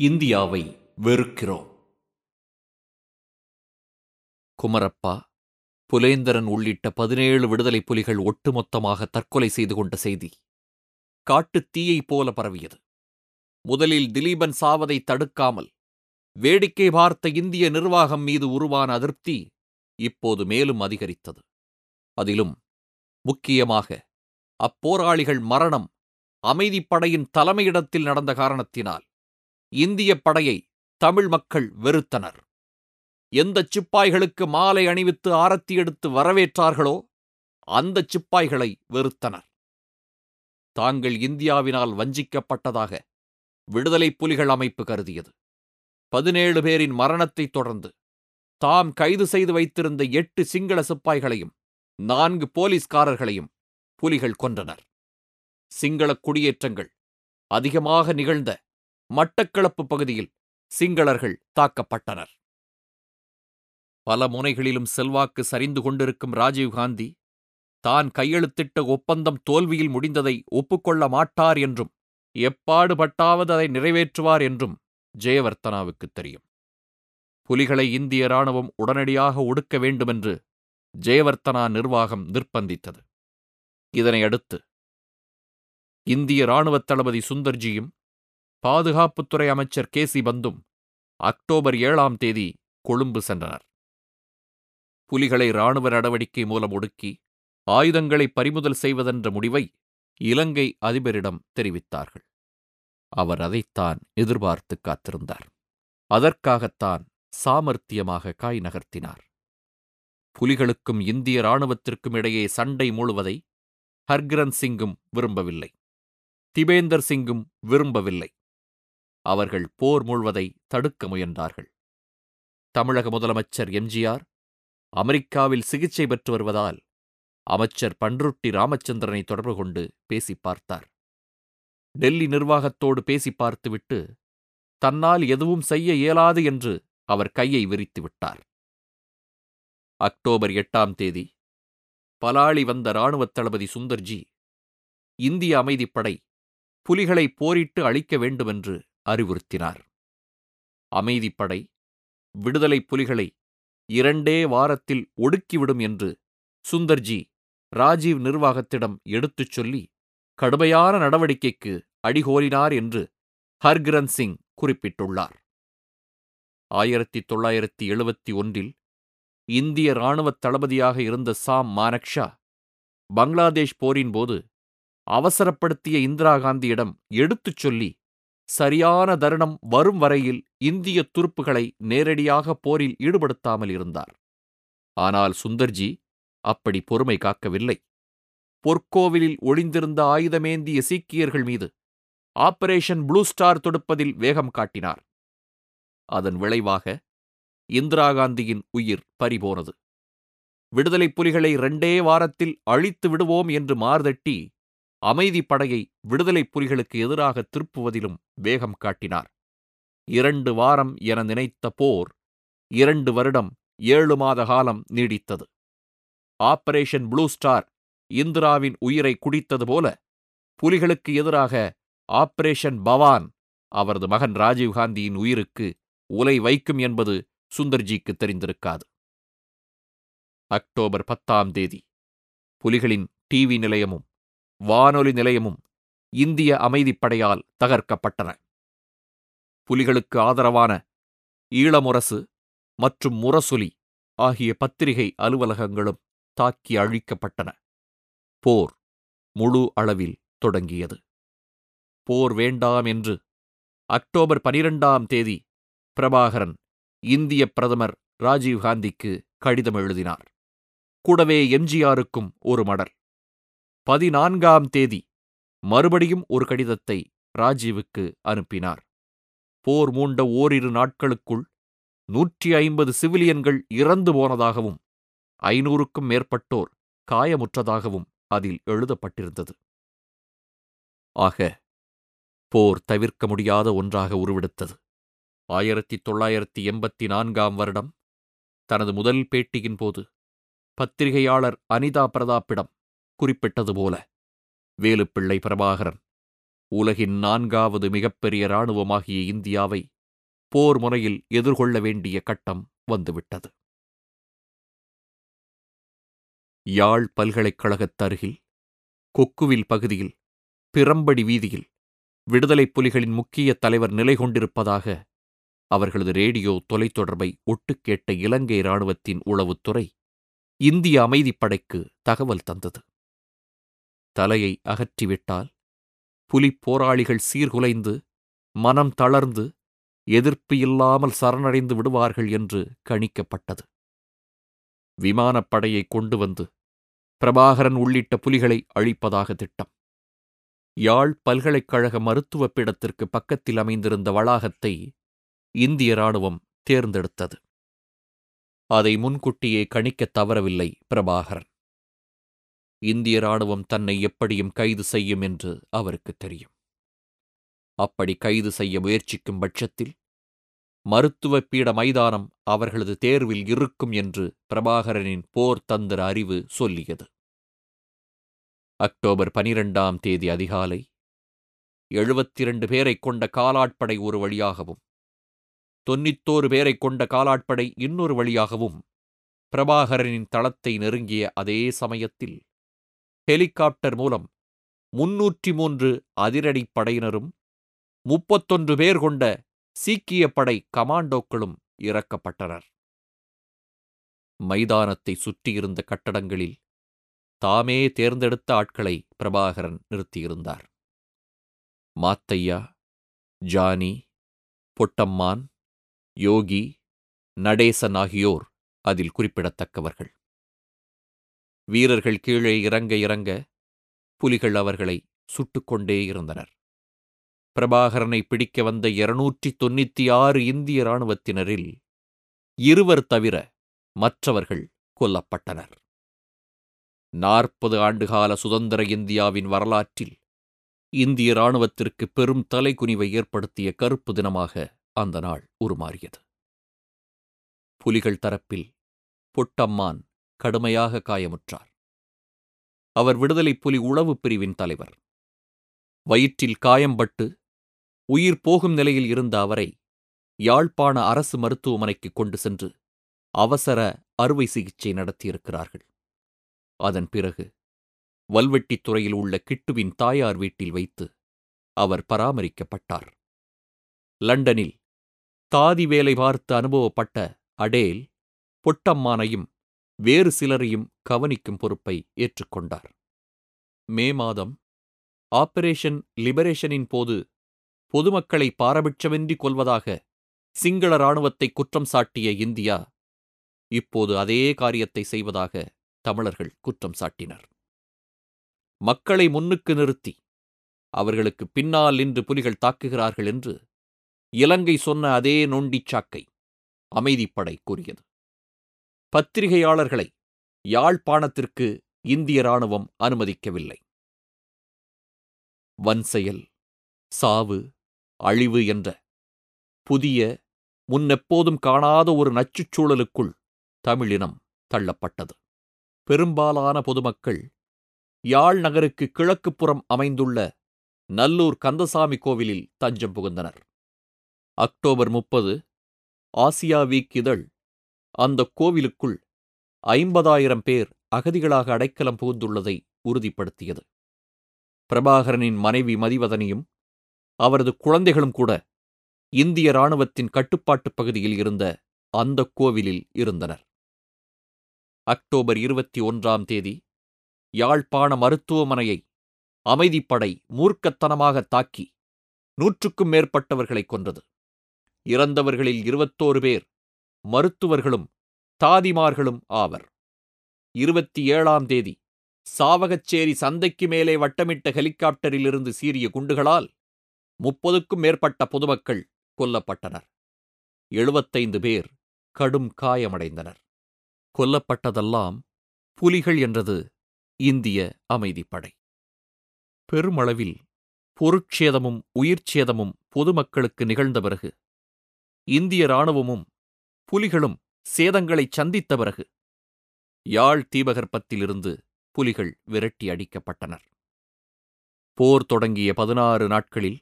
இந்தியாவை வெறுக்கிறோம். குமரப்பா புலேந்தரன் உள்ளிட்ட பதினேழு விடுதலை புலிகள் ஒட்டுமொத்தமாக தற்கொலை செய்து கொண்ட செய்தி. காட்டுத் தீயைப் போல பரவியது. முதலில் திலீபன் சாவதை தடுக்காமல் வேடிக்கை பார்த்த இந்திய நிர்வாகம் மீது உருவான அதிருப்தி இப்போது மேலும் அதிகரித்தது. அதிலும் முக்கியமாக அப்போராளிகள் மரணம் அமைதிப்படையின் தலைமையிடத்தில் நடந்த காரணத்தினால் இந்திய படையை தமிழ் மக்கள் வெறுத்தனர். எந்தச் சிப்பாய்களுக்கு மாலை அணிவித்து ஆரத்தி எடுத்து வரவேற்றார்களோ அந்தச் சிப்பாய்களை வெறுத்தனர். தாங்கள் இந்தியாவினால் வஞ்சிக்கப்பட்டதாக விடுதலைப் புலிகள் அமைப்பு கருதியது. பதினேழு பேரின் மரணத்தைத் தொடர்ந்து தாம் கைது செய்து வைத்திருந்த எட்டு சிங்கள சிப்பாய்களையும் நான்கு போலீஸ்காரர்களையும் புலிகள் கொன்றனர். சிங்களக் குடியேற்றங்கள் அதிகமாக நிகழ்ந்த மட்டக்களப்பு பகுதியில் சிங்களர்கள் தாக்கப்பட்டனர். பல முனைகளிலும் செல்வாக்கு சரிந்து கொண்டிருக்கும் ராஜீவ்காந்தி தான் கையெழுத்திட்ட ஒப்பந்தம் தோல்வியில் முடிந்ததை ஒப்புக்கொள்ள மாட்டார் என்றும் எப்பாடுபட்டாவது அதை நிறைவேற்றுவார் என்றும் ஜெயவர்த்தனாவுக்கு தெரியும். புலிகளை இந்திய இராணுவம் உடனடியாக ஒடுக்க வேண்டுமென்று ஜெயவர்த்தனா நிர்வாகம் நிர்பந்தித்தது இதனை அடுத்து இந்திய இராணுவத் தளபதி சுந்தர்ஜியும் பாதுகாப்புத்துறை அமைச்சர் கே. சி. பந்தும் அக்டோபர் ஏழாம் தேதி கொழும்பு சென்றனர். புலிகளை இராணுவ நடவடிக்கை மூலம் ஒடுக்கி ஆயுதங்களை பறிமுதல் செய்வதென்ற முடிவை இலங்கை அதிபரிடம் தெரிவித்தார்கள். அவர் அதைத்தான் எதிர்பார்த்து காத்திருந்தார். அதற்காகத்தான் சாமர்த்தியமாக காய் நகர்த்தினார். புலிகளுக்கும் இந்திய இராணுவத்திற்கும் இடையே சண்டை மூழுவதை ஹர்கிரன் சிங்கும் விரும்பவில்லை. திபேந்தர் சிங்கும் விரும்பவில்லை. அவர்கள் போர் மூழ்வதை தடுக்க முயன்றார்கள். தமிழக முதலமைச்சர் எம்ஜிஆர் அமெரிக்காவில் சிகிச்சை பெற்று வருவதால் அமைச்சர் பன்ருட்டி ராமச்சந்திரனை தொடர்பு கொண்டு பேசி பார்த்தார். டெல்லி நிர்வாகத்தோடு பேசி பார்த்துவிட்டு தன்னால் எதுவும் செய்ய இயலாது என்று அவர் கையை விரித்து விட்டார். அக்டோபர் எட்டாம் தேதி பலாளி வந்த இராணுவத் தளபதி சுந்தர்ஜி இந்திய அமைதிப்படை புலிகளை போரிட்டு அழிக்க வேண்டுமென்று அறிவுறுத்தினார். அமைதிப்படை விடுதலை புலிகளை இரண்டே வாரத்தில் ஒடுக்கிவிடும் என்று சுந்தர்ஜி ராஜீவ் நிர்வாகத்திடம் எடுத்துச் சொல்லி கடுமையான நடவடிக்கைக்கு அடிகோலினார் என்று ஹர்கிரன் சிங் குறிப்பிட்டுள்ளார். ஆயிரத்தி தொள்ளாயிரத்தி எழுபத்தி ஒன்றில் இந்திய இராணுவத் தளபதியாக இருந்த சாம் மானக்ஷா பங்களாதேஷ் போரின் போது அவசரப்படுத்திய இந்திரா காந்தியிடம் எடுத்துச் சொல்லி சரியான தருணம் வரும் வரையில் இந்திய துருப்புகளை நேரடியாக போரில் ஈடுபடுத்தாமல் இருந்தார். ஆனால் சுந்தர்ஜி அப்படி பொறுமை காக்கவில்லை. பொற்கோவிலில் ஒளிந்திருந்த ஆயுதமேந்திய சீக்கியர்கள் மீது ஆபரேஷன் ப்ளூ ஸ்டார் தொடுப்பதில் வேகம் காட்டினார். அதன் விளைவாக இந்திரா காந்தியின் உயிர் பறிபோனது. விடுதலைப் புலிகளை ரெண்டே வாரத்தில் அழித்து விடுவோம் என்று மார்தட்டி அமைதி படையை விடுதலைப் புலிகளுக்கு எதிராக திருப்புவதிலும் வேகம் காட்டினார். இரண்டு வாரம் என நினைத்த போர் இரண்டு வருடம் ஏழு மாத காலம் நீடித்தது. ஆபரேஷன் ப்ளூ ஸ்டார் இந்திராவின் உயிரை குடித்தது போல புலிகளுக்கு எதிராக ஆபரேஷன் பவான் அவரது மகன் ராஜீவ்காந்தியின் உயிருக்கு உலை வைக்கும் என்பது சுந்தர்ஜிக்கு தெரிந்திருக்காது. அக்டோபர் பத்தாம் தேதி புலிகளின் டிவி நிலையமும் வானொலி நிலையமும் இந்திய அமைதிப்படையால் தகர்க்கப்பட்டன. புலிகளுக்கு ஆதரவான ஈழமுரசு மற்றும் முரசொலி ஆகிய பத்திரிகை அலுவலகங்களும் தாக்கி அழிக்கப்பட்டன. போர் முழு அளவில் தொடங்கியது. போர் வேண்டாம் என்று அக்டோபர் பனிரெண்டாம் தேதி பிரபாகரன் இந்திய பிரதமர் ராஜீவ்காந்திக்கு கடிதம் எழுதினார். கூடவே எம்ஜிஆருக்கும் ஒரு மடல். பதினான்காம் தேதி மறுபடியும் ஒரு கடிதத்தை ராஜீவுக்கு அனுப்பினார். போர் மூண்ட ஓரிரு நாட்களுக்குள் நூற்றி ஐம்பது சிவிலியன்கள் இறந்து போனதாகவும் ஐநூறுக்கும் மேற்பட்டோர் காயமுற்றதாகவும் அதில் எழுதப்பட்டிருந்தது. ஆக போர் தவிர்க்க முடியாத ஒன்றாக உருவெடுத்தது. ஆயிரத்தி தொள்ளாயிரத்தி எண்பத்தி நான்காம் வருடம் தனது முதல் பேட்டியின் போது பத்திரிகையாளர் அனிதா பிரதாப்பிடம் குறிப்பிட்டது போல. வேலுப்பிள்ளை பிரபாகரன் உலகின் நான்காவது மிகப்பெரிய இராணுவமாகிய இந்தியாவை போர் முனையில் எதிர்கொள்ள வேண்டிய கட்டம் வந்துவிட்டது. யாழ் பல்கலைக்கழகத்தருகில் கொக்குவில் பகுதியில் பிரம்படி வீதியில் விடுதலைப் புலிகளின் முக்கிய தலைவர் நிலை கொண்டிருப்பதாக அவர்களது ரேடியோ தொலைத்தொடர்பை ஒட்டுக்கேட்ட இலங்கை இராணுவத்தின் உளவுத்துறை இந்திய அமைதிப்படைக்கு தகவல் தந்தது. தலையை அகற்றிவிட்டால் புலிப் போராளிகள் சீர்குலைந்து மனம் தளர்ந்து எதிர்ப்பு இல்லாமல் சரணடைந்து விடுவார்கள் என்று கணிக்கப்பட்டது. விமானப்படையை கொண்டு வந்து பிரபாகரன் உள்ளிட்ட புலிகளை அழிப்பதாக திட்டம். யாழ் பல்கலைக்கழக மருத்துவப் பீடத்திற்கு பக்கத்தில் அமைந்திருந்த வளாகத்தை இந்திய இராணுவம் தேர்ந்தெடுத்தது. அதை முன்கூட்டியே கணிக்கத் தவறவில்லை பிரபாகரன். இந்திய ராணுவம் தன்னை எப்படியும் கைது செய்யும் என்று அவருக்கு தெரியும். அப்படி கைது செய்ய முயற்சிக்கும் பட்சத்தில் மருத்துவ பீட மைதானம் அவர்களது தேர்வில் இருக்கும் என்று பிரபாகரனின் போர் தந்திர அறிவு சொல்லியது. அக்டோபர் பனிரெண்டாம் தேதி அதிகாலை எழுபத்திரண்டு பேரை கொண்ட காலாட்படை ஒரு வழியாகவும் தொன்னூத்தோரு பேரை கொண்ட காலாட்படை இன்னொரு வழியாகவும் பிரபாகரனின் தளத்தை நெருங்கிய அதே சமயத்தில் ஹெலிகாப்டர் மூலம் முன்னூற்றி மூன்று அதிரடிப் படையினரும் முப்பத்தொன்று பேர் கொண்ட சீக்கிய படை கமாண்டோக்களும் இறக்கப்பட்டனர். மைதானத்தை சுற்றியிருந்த கட்டடங்களில் தாமே தேர்ந்தெடுத்த ஆட்களை பிரபாகரன் நிறுத்தியிருந்தார். மாத்தையா ஜானி பொட்டம்மான் யோகி நடேசன் ஆகியோர் அதில் குறிப்பிடத்தக்கவர்கள். வீரர்கள் கீழே இறங்க இறங்க புலிகள் அவர்களை சுட்டுக்கொண்டே இருந்தனர். பிரபாகரனை பிடிக்க வந்த இருநூற்றி தொண்ணூத்தி ஆறு இந்திய இராணுவத்தினரில் இருவர் தவிர மற்றவர்கள் கொல்லப்பட்டனர். நாற்பது ஆண்டுகால சுதந்திர இந்தியாவின் வரலாற்றில் இந்திய இராணுவத்திற்கு பெரும் தலைக்குனிவை ஏற்படுத்திய கருப்பு தினமாக அந்த நாள் உருமாறியது. புலிகள் தரப்பில் பொட்டம்மான் கடுமையாக காயமுற்றார். அவர் விடுதலைப் புலி உளவுப் பிரிவின் தலைவர். வயிற்றில் காயம்பட்டு உயிர் போகும் நிலையில் இருந்த அவரை யாழ்ப்பாண அரசு மருத்துவமனைக்கு கொண்டு சென்று அவசர அறுவை சிகிச்சை நடத்தியிருக்கிறார்கள். அதன் பிறகு வல்வெட்டித்துறையில் உள்ள கிட்டுவின் தாயார் வீட்டில் வைத்து அவர் பராமரிக்கப்பட்டார். லண்டனில் தாதி வேலை பார்த்து அனுபவப்பட்ட அடேல் பொட்டம்மானையும் வேறு சிலரையும் கவனிக்கும் பொறுப்பை ஏற்றுக்கொண்டார். மே மாதம் ஆபரேஷன் லிபரேஷனின் போது பொதுமக்களை பாரபட்சமின்றி கொல்வதாக சிங்கள இராணுவத்தை குற்றம் சாட்டிய இந்தியா இப்போது அதே காரியத்தை செய்வதாக தமிழர்கள் குற்றம் சாட்டினர். மக்களை முன்னுக்கு நிறுத்தி அவர்களுக்கு பின்னால் நின்று புலிகள் தாக்குகிறார்கள் என்று இலங்கை சொன்ன அதே நொண்டிச் சாக்கை அமைதிப்படை கூறியது. பத்திரிகையாளர்களை யாழ்ப்பாணத்திற்கு இந்திய இராணுவம் அனுமதிக்கவில்லை. வன்செயல் சாவு அழிவு என்ற புதிய முன்னெப்போதும் காணாத ஒரு நச்சுச் சூழலுக்குள் தமிழினம் தள்ளப்பட்டது. பெரும்பாலான பொதுமக்கள் யாழ் நகருக்கு கிழக்குப்புறம் அமைந்துள்ள நல்லூர் கந்தசாமி கோவிலில் தஞ்சம் புகுந்தனர். அக்டோபர் முப்பது ஆசியா வீக் இதழ் அந்தக் கோவிலுக்குள் ஐம்பதாயிரம் பேர் அகதிகளாக அடைக்கலம் புகுந்துள்ளதை உறுதிப்படுத்தியது. பிரபாகரனின் மனைவி மதிவதனியும் அவரது குழந்தைகளும் கூட இந்திய இராணுவத்தின் கட்டுப்பாட்டுப் பகுதியில் இருந்த அந்த கோவிலில் இருந்தனர். அக்டோபர் இருபத்தி ஒன்றாம் தேதி யாழ்ப்பாண மருத்துவமனையை அமைதிப்படை மூர்க்கத்தனமாக தாக்கி நூற்றுக்கும் மேற்பட்டவர்களை கொன்றது. இறந்தவர்களில் இருபத்தோரு பேர் மருத்துவர்களும் தாதிமார்களும் ஆவர். இருபத்தி ஏழாம் தேதி சாவகச்சேரி சந்தைக்கு மேலே வட்டமிட்ட ஹெலிகாப்டரிலிருந்து சீரிய குண்டுகளால் முப்பதுக்கும் மேற்பட்ட பொதுமக்கள் கொல்லப்பட்டனர். எழுபத்தைந்து பேர் கடும் காயமடைந்தனர். கொல்லப்பட்டதெல்லாம் புலிகள் என்றது இந்திய அமைதிப்படை. பெருமளவில் பொருட்சேதமும் உயிர்ச்சேதமும் பொதுமக்களுக்கு நிகழ்ந்த பிறகு இந்திய இராணுவமும் புலிகளும் சேதங்களைச் சந்தித்த பிறகு யாழ் தீபகற்பத்திலிருந்து புலிகள் விரட்டி அடிக்கப்பட்டனர். போர் தொடங்கிய பதினாறு நாட்களில்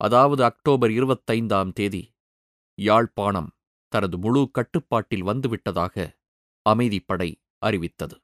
அதாவது அக்டோபர் இருபத்தைந்தாம் தேதி யாழ்ப்பாணம் தனது முழு கட்டுப்பாட்டில் வந்துவிட்டதாக அமைதிப்படை அறிவித்தது.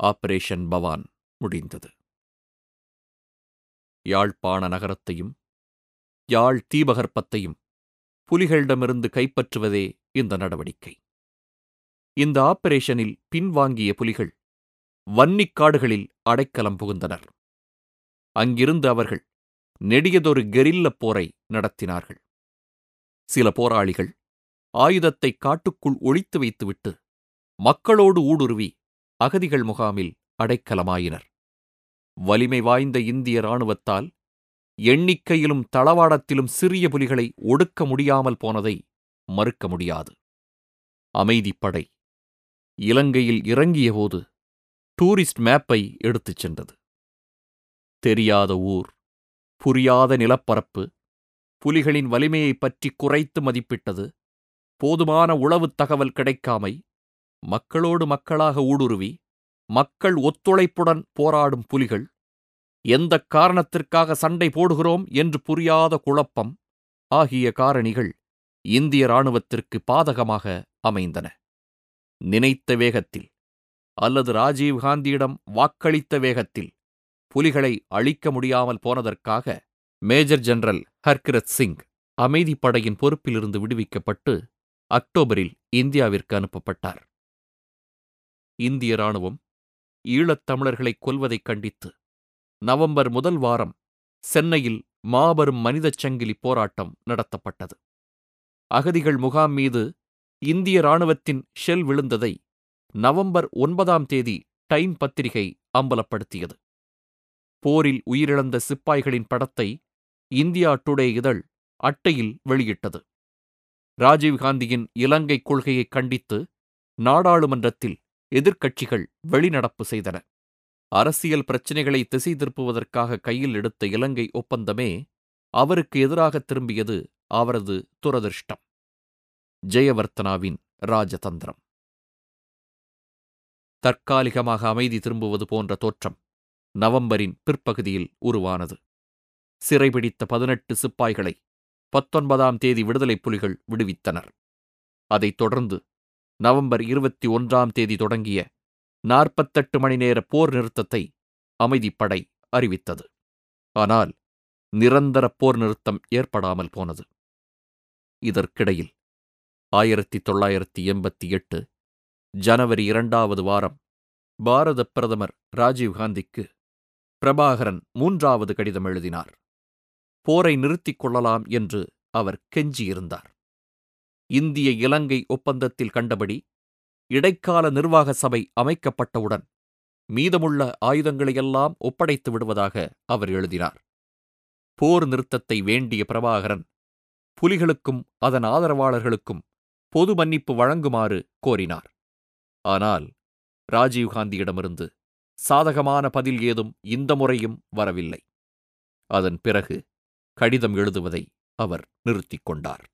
ஆபரேஷன் பவான் முடிந்தது. யாழ்ப்பாண நகரத்தையும் யாழ் தீபகற்பத்தையும் புலிகளிடமிருந்து கைப்பற்றுவதே இந்த நடவடிக்கை. இந்த ஆபரேஷனில் பின்வாங்கிய புலிகள் வன்னிக் காடுகளில் அடைக்கலம் புகுந்தனர். அங்கிருந்து அவர்கள் நெடியதொரு கெரில்லப் போரை நடத்தினார்கள். சில போராளிகள் ஆயுதத்தை காட்டுக்குள் ஒழித்து வைத்துவிட்டு மக்களோடு ஊடுருவி அகதிகள் முகாமில் அடைக்கலமாயினர். வலிமை வாய்ந்த இந்திய இராணுவத்தால் எண்ணிக்கையிலும் தளவாடத்திலும் சிறிய புலிகளை ஒடுக்க முடியாமல் போனதை மறுக்க முடியாது. அமைதிப்படை இலங்கையில் இறங்கியபோது டூரிஸ்ட் மேப்பை எடுத்துச் சென்றது. தெரியாத ஊர் புரியாத நிலப்பரப்பு புலிகளின் வலிமையைப் பற்றி குறைத்து மதிப்பிட்டது போதுமான உளவுத் தகவல் கிடைக்காமை மக்களோடு மக்களாக ஊடுருவி மக்கள் ஒத்துழைப்புடன் போராடும் புலிகள் எந்தக் காரணத்திற்காக சண்டை போடுகிறோம் என்று புரியாத குழப்பம் ஆகிய காரணிகள் இந்திய இராணுவத்திற்கு பாதகமாக அமைந்தன. நினைத்த வேகத்தில் அல்லது ராஜீவ் காந்தியிடம் வாக்களித்த வேகத்தில் புலிகளை அழிக்க முடியாமல் போனதற்காக மேஜர் ஜெனரல் ஹர்கிரத் சிங் அமைதிப்படையின் பொறுப்பிலிருந்து விடுவிக்கப்பட்டு அக்டோபரில் இந்தியாவிற்கு அனுப்பப்பட்டார். இந்திய இராணுவம் ஈழத் தமிழர்களைக் கொல்வதைக் கண்டித்து நவம்பர் முதல் வாரம் சென்னையில் மாபெரும் மனிதச் சங்கிலி போராட்டம் நடத்தப்பட்டது. அகதிகள் முகாம் மீது இந்திய இராணுவத்தின் ஷெல் விழுந்ததை நவம்பர் ஒன்பதாம் தேதி டைம் பத்திரிகை அம்பலப்படுத்தியது. போரில் உயிரிழந்த சிப்பாய்களின் படத்தை இந்தியா டுடே இதழ் அட்டையில் வெளியிட்டது. ராஜீவ்காந்தியின் இலங்கை கொள்கையைக் கண்டித்து நாடாளுமன்றத்தில் எதிர்க்கட்சிகள் வெளிநடப்பு செய்தன. அரசியல் பிரச்சினைகளை திசை திருப்புவதற்காக கையில் எடுத்த இலங்கை ஒப்பந்தமே அவருக்கு எதிராக திரும்பியது அவரது துரதிர்ஷ்டம். ஜெயவர்த்தனாவின் ராஜதந்திரம். தற்காலிகமாக அமைதி திரும்புவது போன்ற தோற்றம் நவம்பரின் பிற்பகுதியில் உருவானது. சிறைபிடித்த பதினெட்டு சிப்பாய்களை பத்தொன்பதாம் தேதி விடுதலைப் புலிகள் விடுவித்தனர். அதைத் தொடர்ந்து நவம்பர் இருபத்தி ஒன்றாம் தேதி தொடங்கிய நாற்பத்தெட்டு மணி நேர போர் நிறுத்தத்தை அமைதிப்படை அறிவித்தது. ஆனால் நிரந்தர போர் நிறுத்தம் ஏற்படாமல் போனது. இதற்கிடையில் ஆயிரத்தி தொள்ளாயிரத்தி எண்பத்தி எட்டு ஜனவரி இரண்டாவது வாரம் பாரத பிரதமர் ராஜீவ்காந்திக்கு பிரபாகரன் மூன்றாவது கடிதம் எழுதினார். போரை நிறுத்திக் கொள்ளலாம் என்று அவர் கெஞ்சியிருந்தார். இந்திய இலங்கை ஒப்பந்தத்தில் கண்டபடி இடைக்கால நிர்வாக சபை அமைக்கப்பட்டவுடன் மீதமுள்ள ஆயுதங்களையெல்லாம் ஒப்படைத்து விடுவதாக அவர் எழுதினார். போர் நிறுத்தத்தை வேண்டிய பிரபாகரன் புலிகளுக்கும் அதன் ஆதரவாளர்களுக்கும் பொது மன்னிப்பு வழங்குமாறு கோரினார். ஆனால் ராஜீவ்காந்தியிடமிருந்து சாதகமான பதில் ஏதும் இந்த முறையும் வரவில்லை. அதன் பிறகு கடிதம் எழுதுவதை அவர் நிறுத்திக் கொண்டார்.